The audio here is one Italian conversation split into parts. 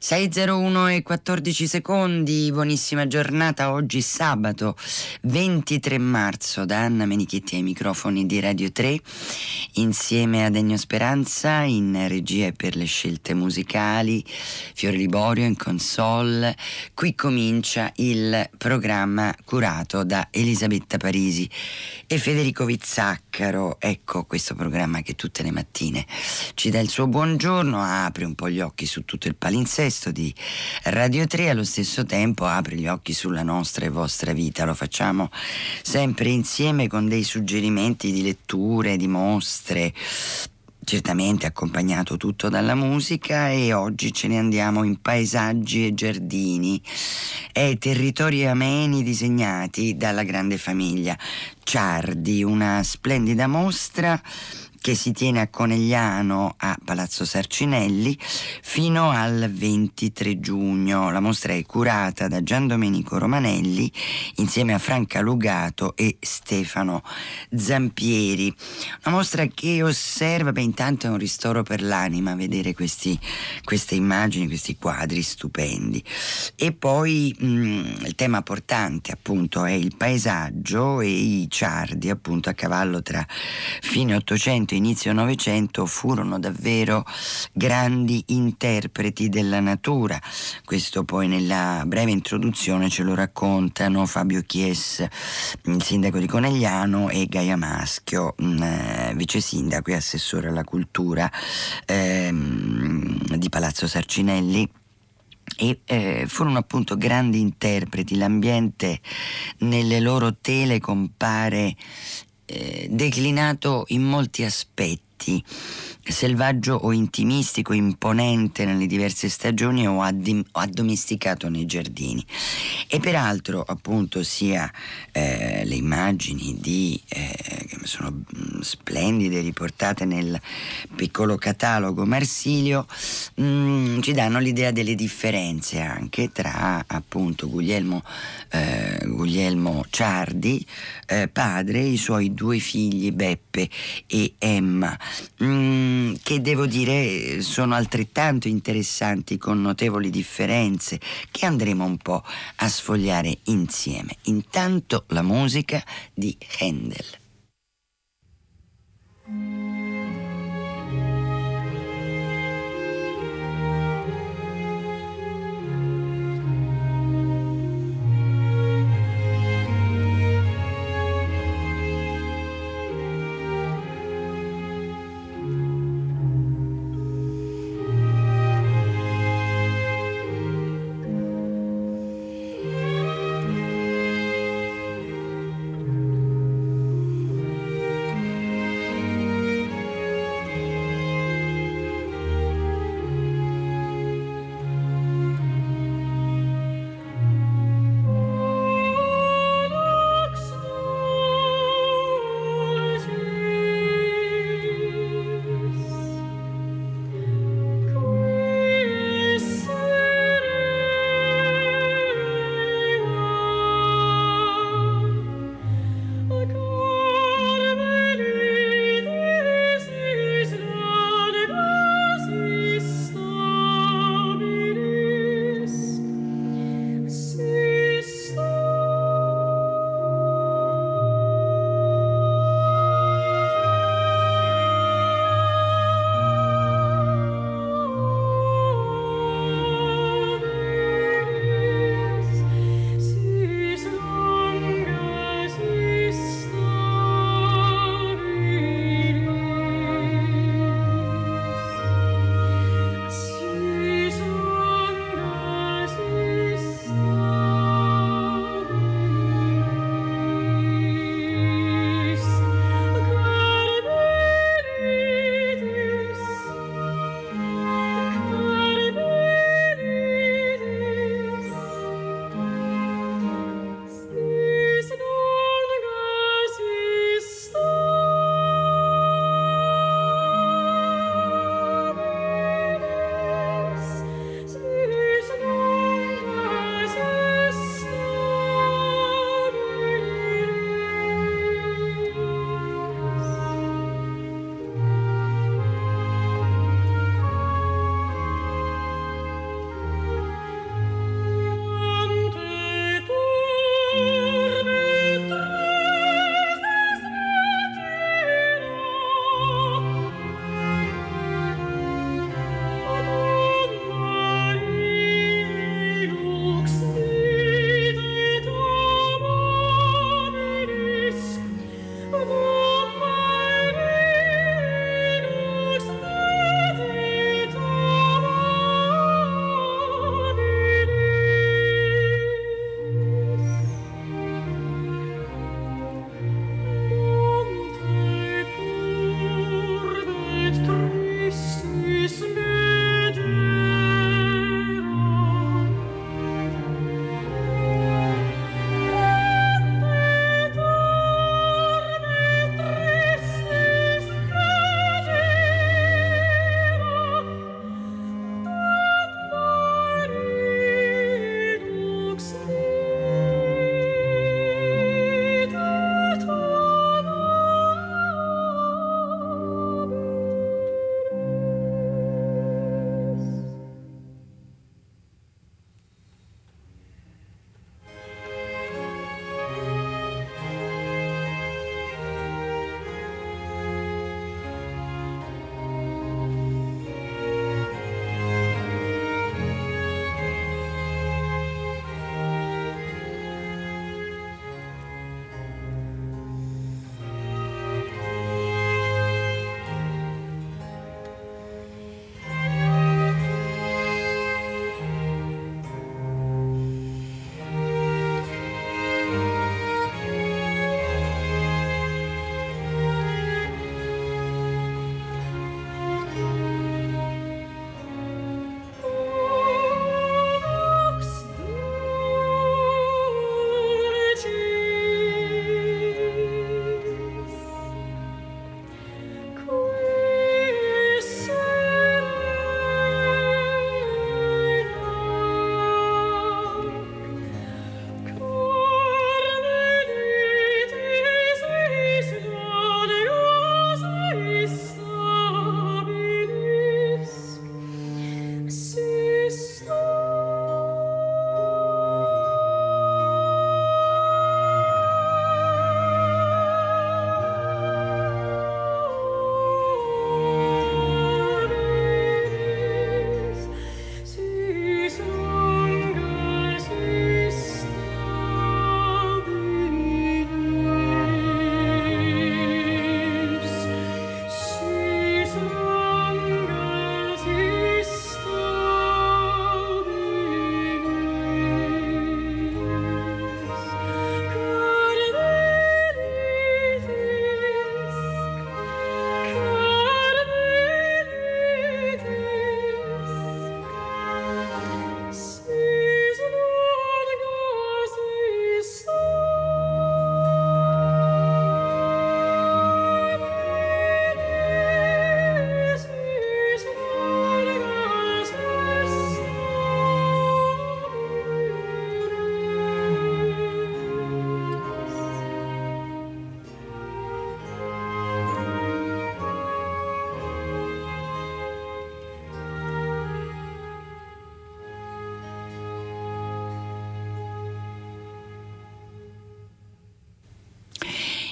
601 e 14 secondi, buonissima giornata, oggi sabato 23 marzo da Anna Menichetti ai microfoni di Radio 3 insieme a Degno Speranza in regia e per le scelte musicali, Fiore Liborio in console, qui comincia il programma curato da Elisabetta Parisi e Federico Vizzaccaro, ecco questo programma che tutte le mattine ci dà il suo buongiorno, apre un po' gli occhi su tutto il palinsesto manifesto di Radio 3 allo stesso tempo apre gli occhi sulla nostra e vostra vita. Lo facciamo sempre insieme con dei suggerimenti di letture, di mostre certamente accompagnato tutto dalla musica e oggi ce ne andiamo in paesaggi e giardini e territori ameni disegnati dalla grande famiglia Ciardi, una splendida mostra che si tiene a Conegliano a Palazzo Sarcinelli fino al 23 giugno. La mostra è curata da Gian Domenico Romanelli insieme a Franca Lugato e Stefano Zampieri. Una mostra che osserva, beh intanto è un ristoro per l'anima vedere questi, queste immagini, questi quadri stupendi. E poi mh, mm, il tema portante appunto è il paesaggio e i ciardi appunto a cavallo tra fine 800 800 inizio Novecento furono davvero grandi interpreti della natura. Questo poi nella breve introduzione ce lo raccontano Fabio Chies, il sindaco di Conegliano, e Gaia Maschio, eh, vice sindaco e assessore alla cultura ehm, di Palazzo Sarcinelli e eh, furono appunto grandi interpreti, l'ambiente nelle loro tele compare eh, declinato in molti aspetti selvaggio o intimistico, imponente nelle diverse stagioni o, addomesticato nei giardini. E peraltro appunto sia eh, le immagini di, eh, che sono mm, splendide riportate nel piccolo catalogo Marsilio mh, mm, ci danno l'idea delle differenze anche tra appunto Guglielmo, eh, Guglielmo Ciardi, eh, padre, e i suoi due figli Beppe e Emma. Mm, che devo dire sono altrettanto interessanti con notevoli differenze che andremo un po' a sfogliare insieme. Intanto la musica di Handel.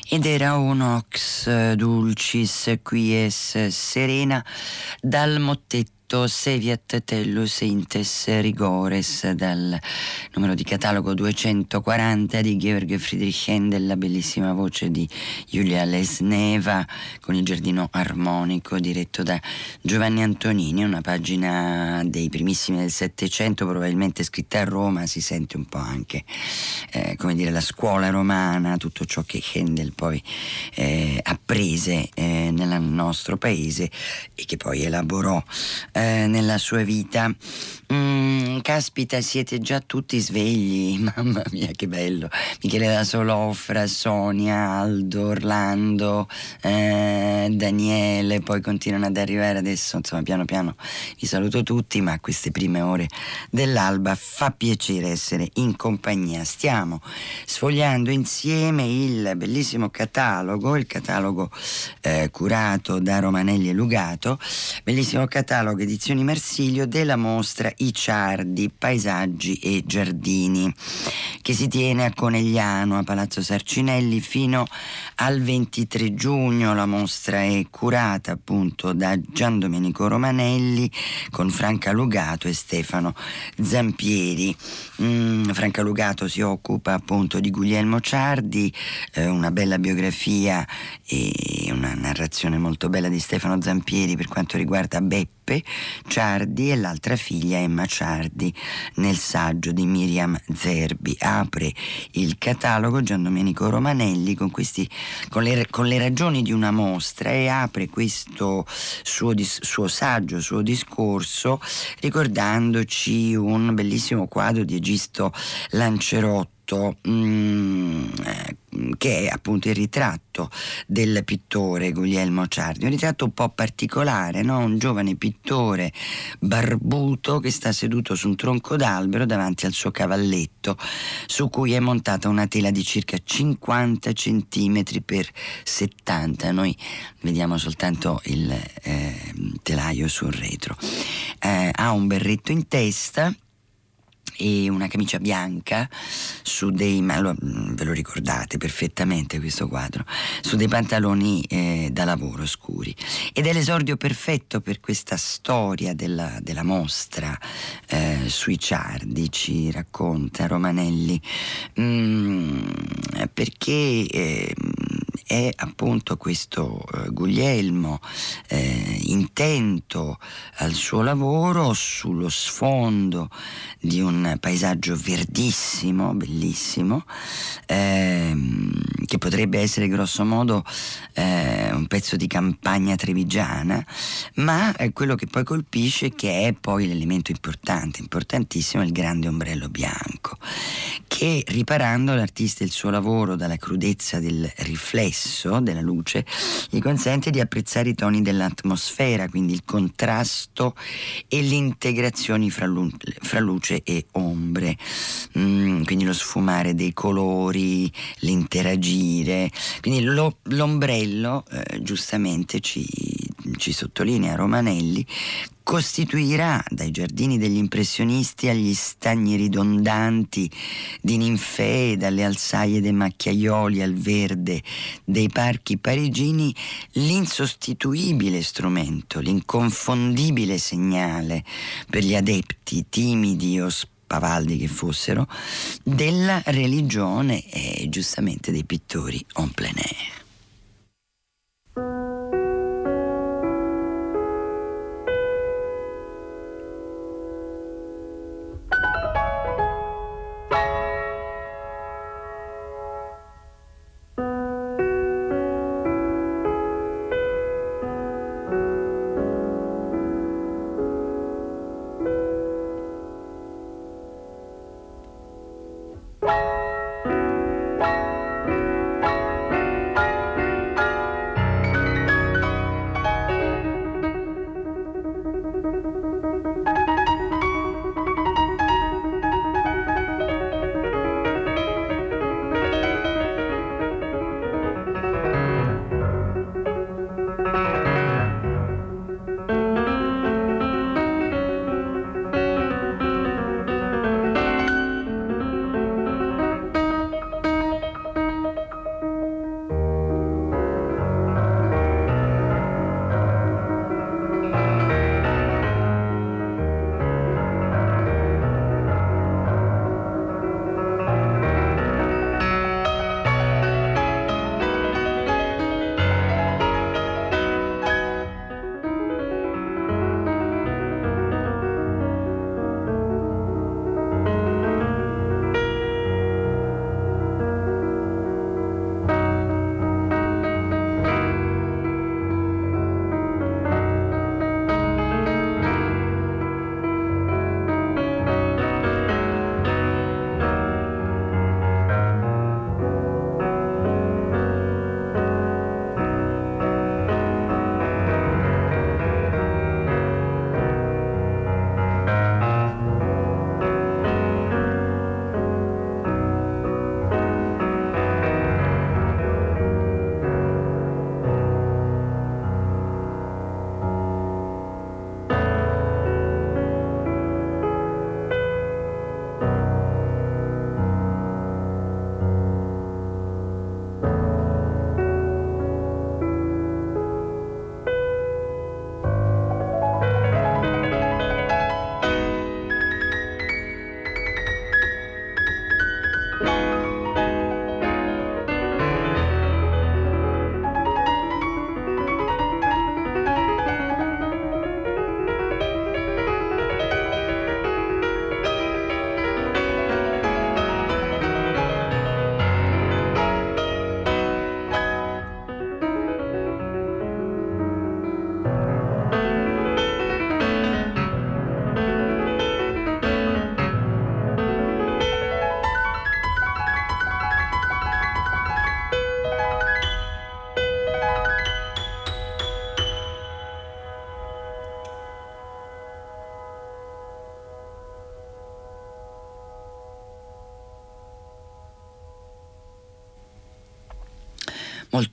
Ed era un ox dulcis quies serena dal mottetto scritto Seviat Tellus Intes Rigores dal numero di catalogo 240 di Georg Friedrich Händel, la bellissima voce di Giulia Lesneva con il giardino armonico diretto da Giovanni Antonini, una pagina dei primissimi del Settecento, probabilmente scritta a Roma, si sente un po' anche eh, come dire la scuola romana, tutto ciò che Händel poi eh, apprese eh, nel nostro paese e che poi elaborò eh, nella sua vita. Mm, caspita, siete già tutti svegli, mamma mia che bello. Michele da Solofra, Sonia, Aldo, Orlando, eh, Daniele, poi continuano ad arrivare adesso, insomma piano piano vi saluto tutti, ma a queste prime ore dell'alba fa piacere essere in compagnia. Stiamo sfogliando insieme il bellissimo catalogo, il catalogo eh, curato da Romanelli e Lugato, bellissimo catalogo edizioni Marsilio della mostra I Ciardi, Paesaggi e Giardini, che si tiene a Conegliano, a Palazzo Sarcinelli, fino al 23 giugno. La mostra è curata appunto da Gian Domenico Romanelli con Franca Lugato e Stefano Zampieri. Mm, Franca Lugato si occupa appunto di Guglielmo Ciardi, eh, una bella biografia e una narrazione molto bella di Stefano Zampieri per quanto riguarda Beppe Ciardi e l'altra figlia Emma Ciardi nel saggio di Miriam Zerbi. Apre il catalogo Gian Domenico Romanelli con, questi, con, le, con le ragioni di una mostra e apre questo suo, suo saggio, suo discorso ricordandoci un bellissimo quadro di Egisto Lancerotto ritratto mm, eh, che è appunto il ritratto del pittore Guglielmo Ciardi, un ritratto un po' particolare, no? un giovane pittore barbuto che sta seduto su un tronco d'albero davanti al suo cavalletto su cui è montata una tela di circa 50 cm per 70, noi vediamo soltanto il eh, telaio sul retro. Eh, ha un berretto in testa e una camicia bianca su dei, lo, mm, ve lo ricordate perfettamente questo quadro, su dei pantaloni eh, da lavoro scuri. Ed è l'esordio perfetto per questa storia della, della mostra eh, sui ciardi, ci racconta Romanelli, mm, perché eh, è appunto questo eh, Guglielmo eh, intento al suo lavoro sullo sfondo di un paesaggio verdissimo, bellissimo, ehm, che potrebbe essere grosso modo eh, un pezzo di campagna trevigiana, ma eh, quello che poi colpisce che è poi l'elemento importante, importantissimo, il grande ombrello bianco, che riparando l'artista e il suo lavoro dalla crudezza del riflesso della luce, gli consente di apprezzare i toni dell'atmosfera, quindi il contrasto e le integrazioni fra, lu- fra luce e ombre, mm, quindi lo sfumare dei colori, l'interagire, quindi lo, l'ombrello eh, giustamente ci, ci sottolinea Romanelli costituirà dai giardini degli impressionisti agli stagni ridondanti di ninfee, dalle alzaie dei macchiaioli al verde dei parchi parigini, l'insostituibile strumento, l'inconfondibile segnale per gli adepti timidi o spavaldi che fossero, della religione e giustamente dei pittori en plein air.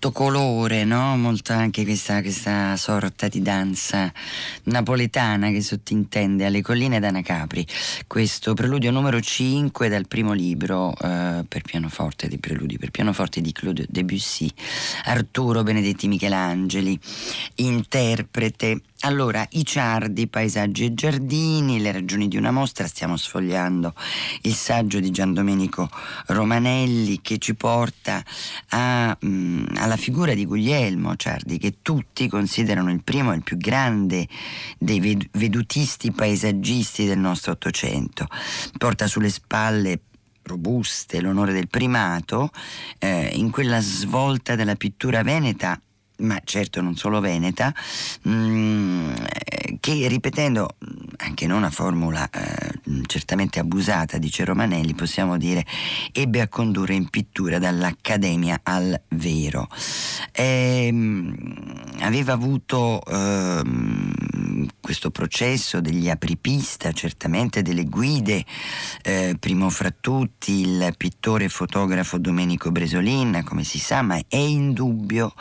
Molto colore, no? Molto anche questa, questa, sorta di danza napoletana che sottintende alle colline d'Anacapri. Questo preludio numero 5 dal primo libro eh, per pianoforte dei preludi per pianoforte di Claude Debussy, Arturo Benedetti Michelangeli, interprete allora, i ciardi, paesaggi e giardini, le ragioni di una mostra, stiamo sfogliando il saggio di Gian Domenico Romanelli che ci porta a, mh, mm, alla figura di Guglielmo Ciardi, che tutti considerano il primo e il più grande dei vedutisti paesaggisti del nostro Ottocento. Porta sulle spalle robuste l'onore del primato eh, in quella svolta della pittura veneta ma certo non solo veneta, mm, che ripetendo anche non una formula eh, certamente abusata, dice Romanelli, possiamo dire, ebbe a condurre in pittura dall'Accademia al vero. E, ehm, aveva avuto eh, questo processo degli apripista, certamente delle guide, eh, primo fra tutti il pittore e fotografo Domenico Bresolin, come si sa, ma è indubbio,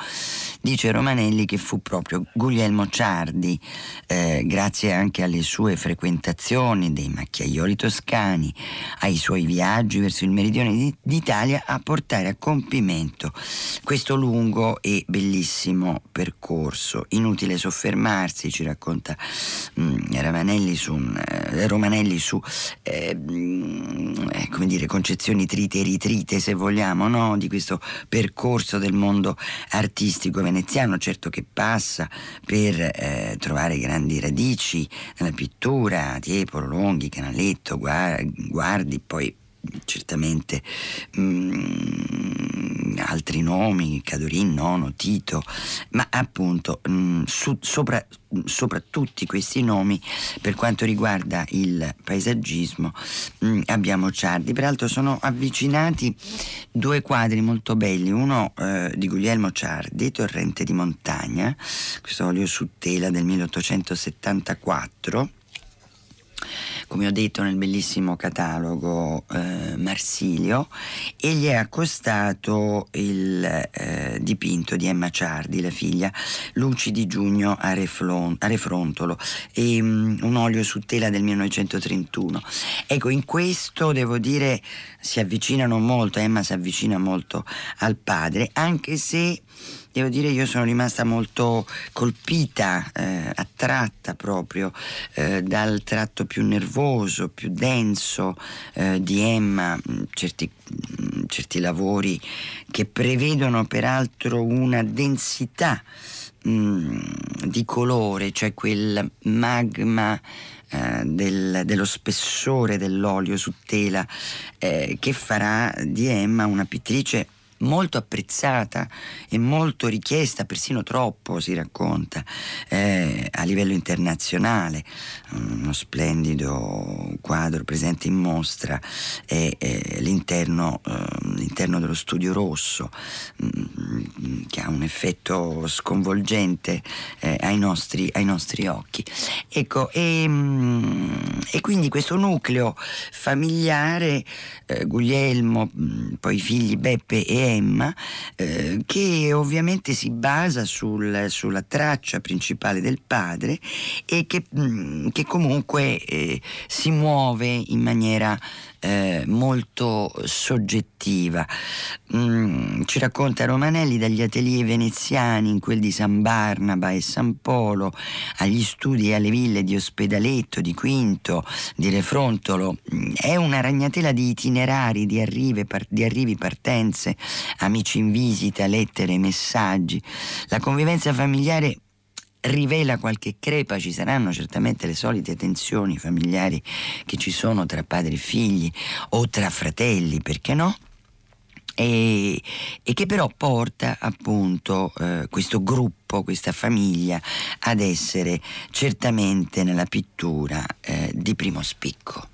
dice Romanelli, che fu proprio Guglielmo Ciardi, eh, grazie anche alle sue frequentazioni dei macchiaioli toscani, ai suoi viaggi verso il meridione d'Italia, a portare a compimento questo lungo e bellissimo percorso. Inutile soffermarsi, ci racconta Mm, Romanelli su, eh, Romanelli su eh, mm, eh, come dire, concezioni trite e ritrite, se vogliamo, no? di questo percorso del mondo artistico veneziano, certo che passa per eh, trovare grandi radici nella pittura, Tiepolo, Longhi, Canaletto, Guardi, poi certamente. Mm, altri nomi, Cadorin, Nono, Tito, ma appunto mm, su, sopra, sopra, tutti questi nomi per quanto riguarda il paesaggismo mm, abbiamo Ciardi, peraltro sono avvicinati due quadri molto belli, uno eh, di Guglielmo Ciardi, Torrente di Montagna, questo olio su tela del 1874 come ho detto nel bellissimo catalogo eh, Marsilio, e gli è accostato il eh, dipinto di Emma Ciardi, la figlia, Luci di giugno a, Reflon, a Refrontolo, e, um, un olio su tela del 1931. Ecco, in questo devo dire si avvicinano molto, Emma si avvicina molto al padre, anche se devo dire io sono rimasta molto colpita, eh, attratta proprio eh, dal tratto più nervoso, più denso eh, di Emma, mm, certi, mm, certi, lavori che prevedono peraltro una densità mm, di colore, cioè quel magma eh, del, dello spessore dell'olio su tela eh, che farà di Emma una pittrice molto apprezzata e molto richiesta, persino troppo si racconta, eh, a livello internazionale. Uno splendido quadro presente in mostra è, è l'interno, eh, l'interno, dello studio rosso, mh, mm, che ha un effetto sconvolgente eh, ai, nostri, ai, nostri, occhi. Ecco, e, mh, mm, e quindi questo nucleo familiare, eh, Guglielmo, mh, mm, poi i figli Beppe e Emma, eh, che ovviamente si basa sul, sulla traccia principale del padre e che, mh, che comunque eh, si muove in maniera eh, molto soggettiva. Mm, ci racconta Romanelli dagli atelier veneziani in quel di San Barnaba e San Polo, agli studi e alle ville di Ospedaletto, di Quinto, di Refrontolo. Mm, è una ragnatela di itinerari, di arrivi, par- di arrivi, partenze, amici in visita, lettere, messaggi. La convivenza familiare rivela qualche crepa, ci saranno certamente le solite tensioni familiari che ci sono tra padri e figli o tra fratelli, perché no? E, e che però porta appunto eh, questo gruppo, questa famiglia ad essere certamente nella pittura eh, di primo spicco.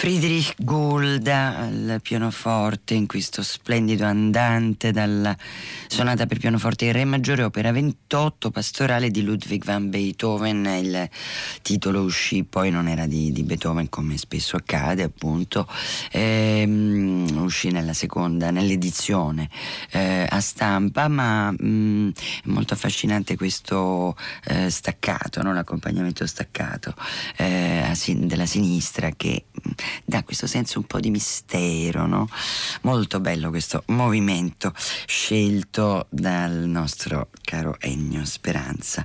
Friedrich Gould al pianoforte in questo splendido andante dalla sonata per pianoforte in Re maggiore opera 28 pastorale di Ludwig van Beethoven il titolo uscì poi non era di, di Beethoven come spesso accade appunto ehm, uscì nella seconda nell'edizione eh, a stampa ma mh, mm, è molto affascinante questo eh, staccato no? l'accompagnamento staccato eh, della sinistra che dà questo senso un po' di mistero, no? Molto bello questo movimento scelto dal nostro caro Ennio Speranza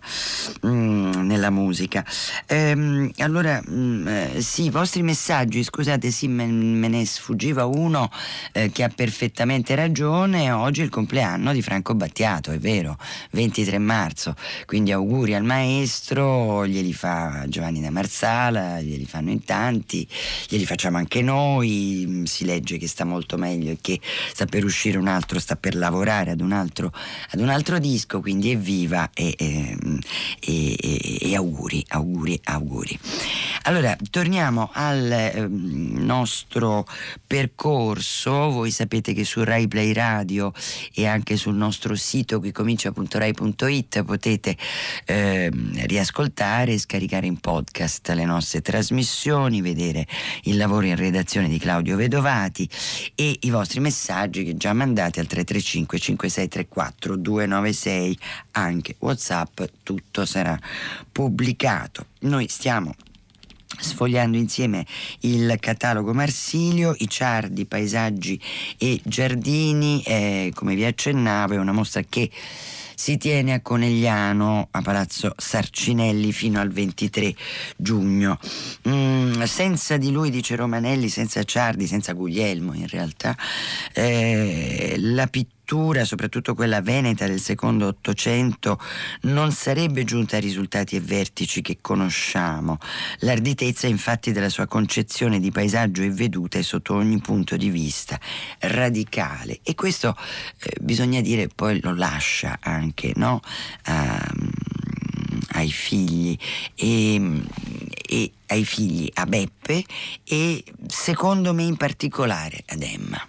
mm, nella musica. Ehm, allora, mm, eh, sì, i vostri messaggi, scusate, sì, me, me ne sfuggiva uno eh, che ha perfettamente ragione, oggi è il compleanno di Franco Battiato, è vero, 23 marzo, quindi auguri al maestro, glieli fa Giovanni da Marsala, glieli fanno in tanti, glieli facciamo anche noi, si legge che sta molto meglio e che sta per uscire un altro, sta per lavorare ad un altro, ad un altro disco, quindi evviva e, ehm, e, e, e auguri, auguri, auguri. Allora, torniamo al eh, nostro percorso. Voi sapete che su Rai Play Radio e anche sul nostro sito qui comincia.rai.it potete eh, riascoltare e scaricare in podcast le nostre trasmissioni, vedere il lavoro in redazione di Claudio Vedovati e i vostri messaggi che già mandate al 335 5634 296 anche Whatsapp tutto sarà pubblicato. Noi stiamo sfogliando insieme il catalogo Marsilio, i ciardi, paesaggi e giardini, eh, come vi accennavo, è una mostra che si tiene a Conegliano a Palazzo Sarcinelli fino al 23 giugno. Mm, senza di lui, dice Romanelli, senza Ciardi, senza Guglielmo in realtà, eh, la pittura pittura, soprattutto quella veneta del secondo Ottocento, non sarebbe giunta a risultati e vertici che conosciamo. L'arditezza infatti della sua concezione di paesaggio e veduta è sotto ogni punto di vista radicale e questo eh, bisogna dire poi lo lascia anche no? a, ai figli e, e ai figli a Beppe e secondo me in particolare ad Emma.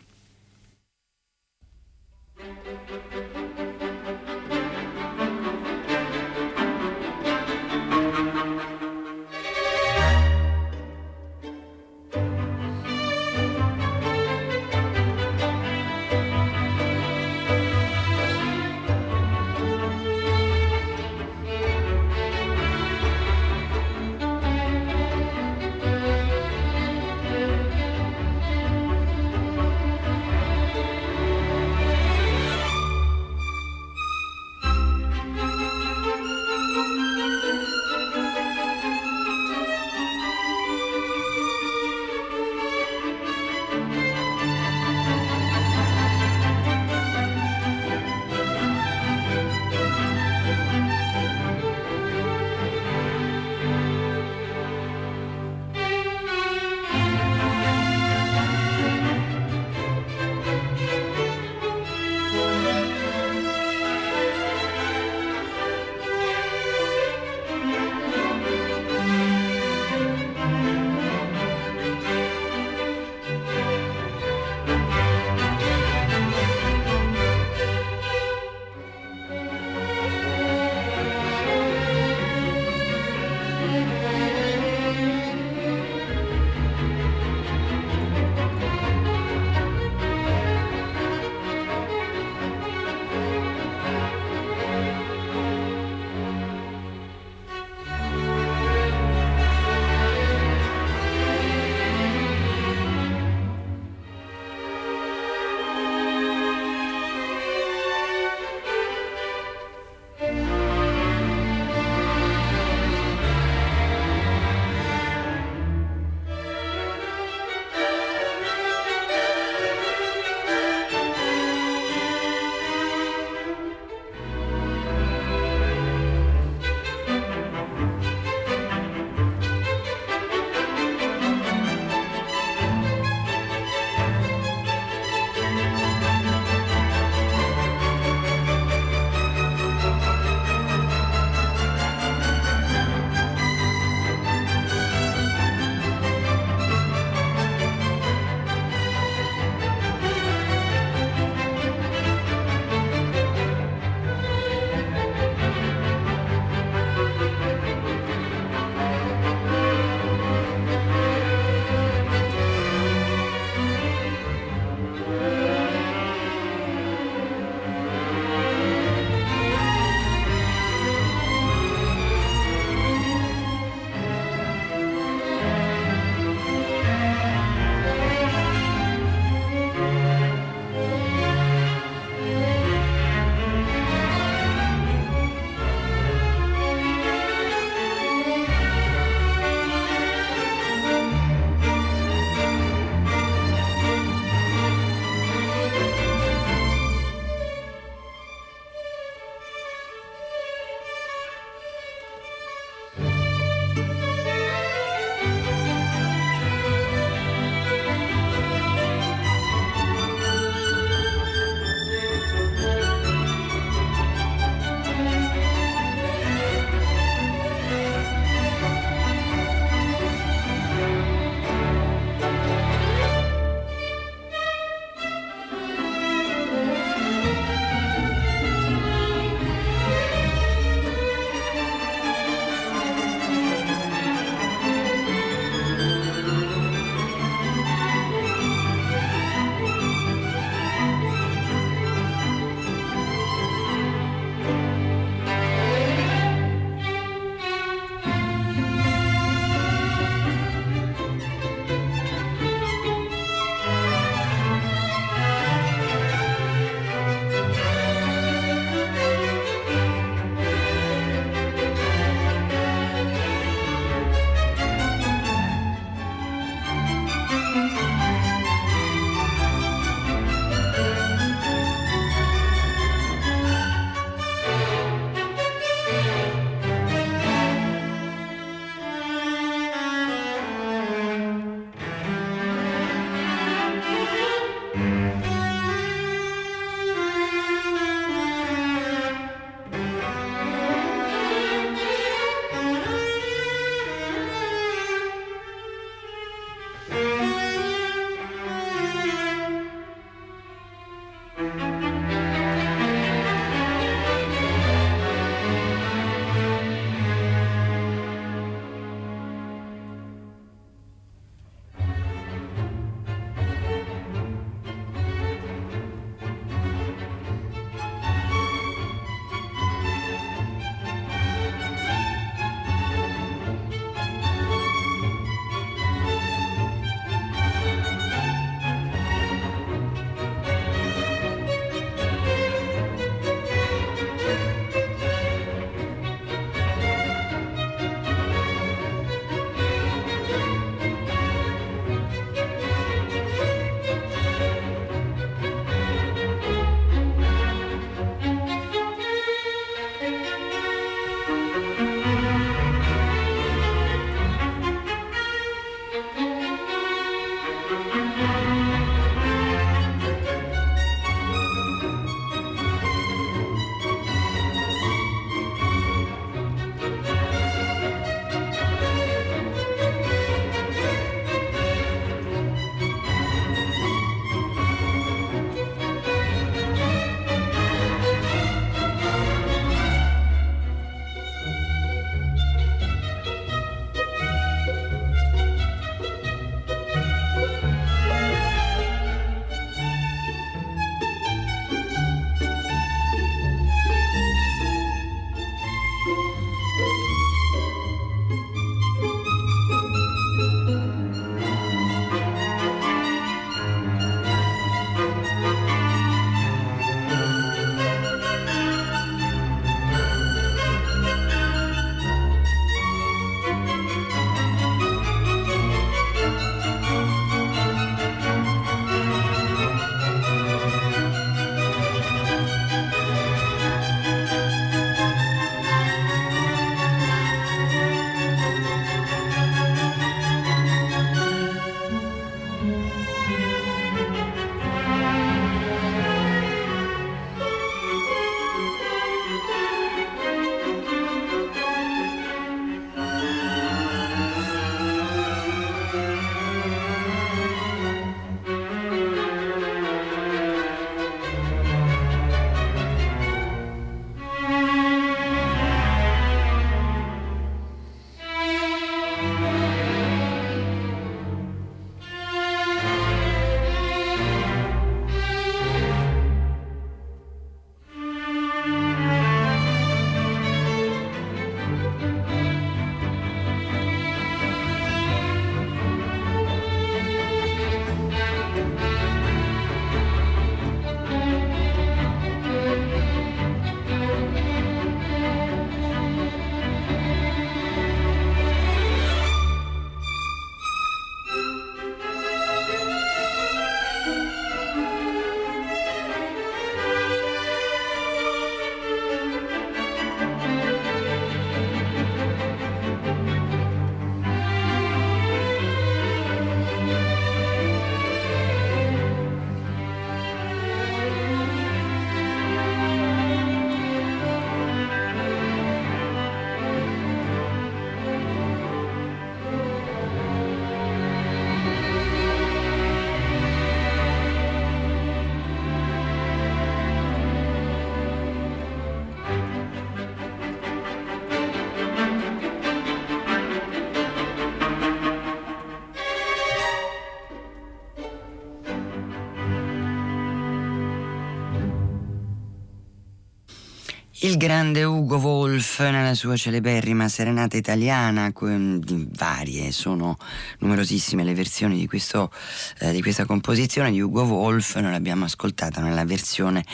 Il grande Ugo Wolf nella sua celeberrima serenata italiana, varie, sono numerosissime le versioni di, questo, eh, di questa composizione di Ugo Wolf, noi l'abbiamo ascoltata nella versione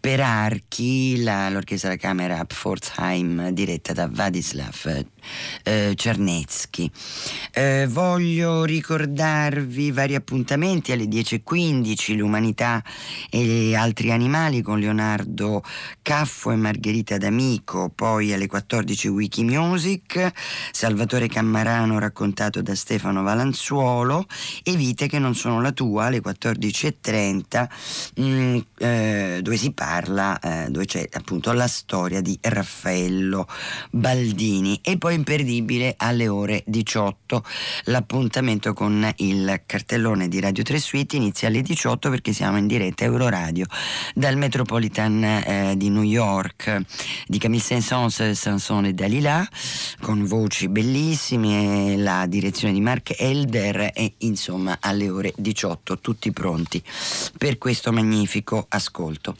per archi la, l'orchestra da camera Pforzheim diretta da Wadislav eh, Cernetsky. Eh, voglio ricordarvi vari appuntamenti. Alle 10.15 l'umanità e altri animali con Leonardo Caffo e Margherita D'Amico, poi alle 14 Wikimusic, Salvatore Cammarano raccontato da Stefano Valanzuolo e Vite che non sono la tua. Alle 14.30 mh, mm, eh, dove si parla parla, eh, dove c'è appunto la storia di Raffaello Baldini e poi imperdibile alle ore 18 l'appuntamento con il cartellone di Radio 3 Suite inizia alle 18 perché siamo in diretta Euroradio dal Metropolitan eh, di New York di Camille Saint-Saëns, Sanson e Dalila con voci bellissime la direzione di Mark Elder e insomma alle ore 18 tutti pronti per questo magnifico ascolto.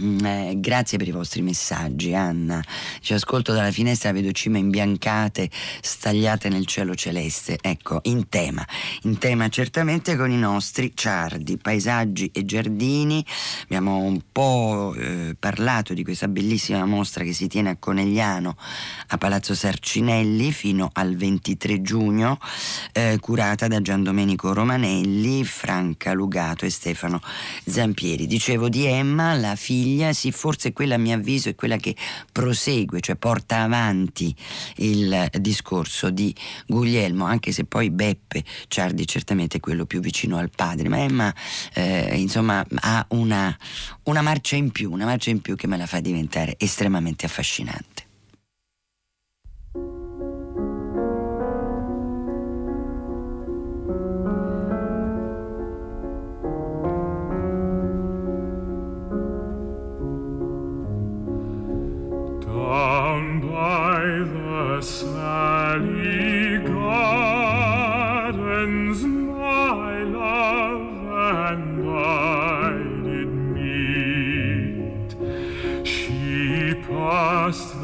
Mm, eh, grazie per i vostri messaggi, Anna. Ci ascolto dalla finestra, vedo cime imbiancate, stagliate nel cielo celeste. Ecco, in tema, in tema certamente con i nostri ciardi, paesaggi e giardini. Abbiamo un po' eh, parlato di questa bellissima mostra che si tiene a Conegliano, a Palazzo Sarcinelli, fino al 23 giugno, eh, curata da Gian Domenico Romanelli, Franca Lugato e Stefano Zampieri. Dicevo di Emma, la figlia figlia, sì, forse quella a mio avviso è quella che prosegue, cioè porta avanti il discorso di Guglielmo, anche se poi Beppe Ciardi certamente è quello più vicino al padre, ma Emma eh, insomma ha una, una marcia in più, una marcia in più che me la fa diventare estremamente affascinante. by the sally gardens, my love and I did meet. She passed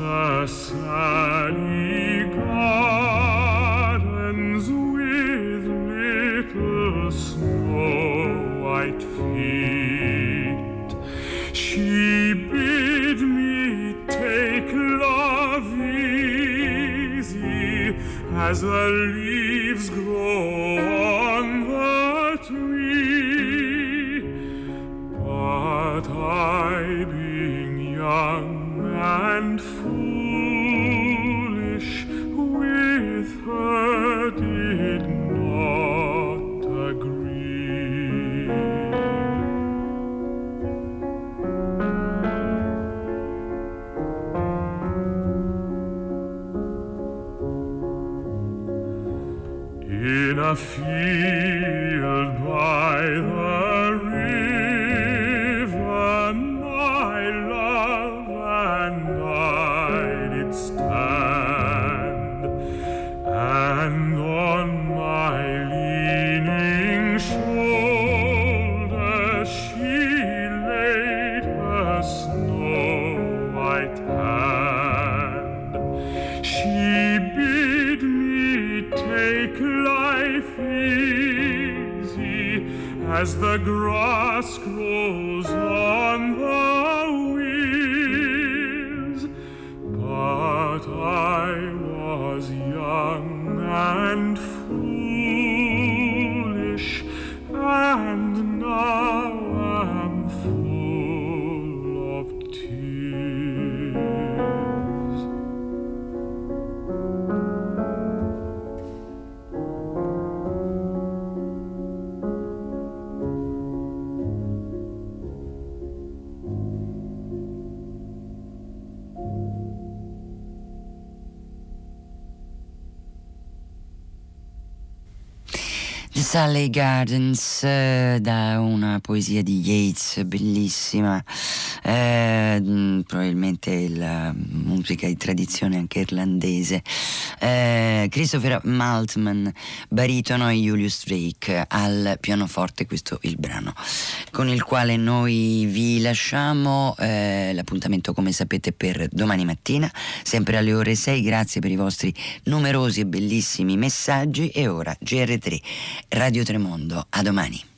In easy as the grass grows on Sally Gardens eh, da una poesia di Yeats bellissima eh, mm, probabilmente la musica di tradizione anche irlandese. Eh, Christopher Maltman, baritono e Julius Drake al pianoforte, questo il brano con il quale noi vi lasciamo. Eh, l'appuntamento come sapete per domani mattina, sempre alle ore 6. Grazie per i vostri numerosi e bellissimi messaggi e ora GR3 Radio Tremondo. A domani.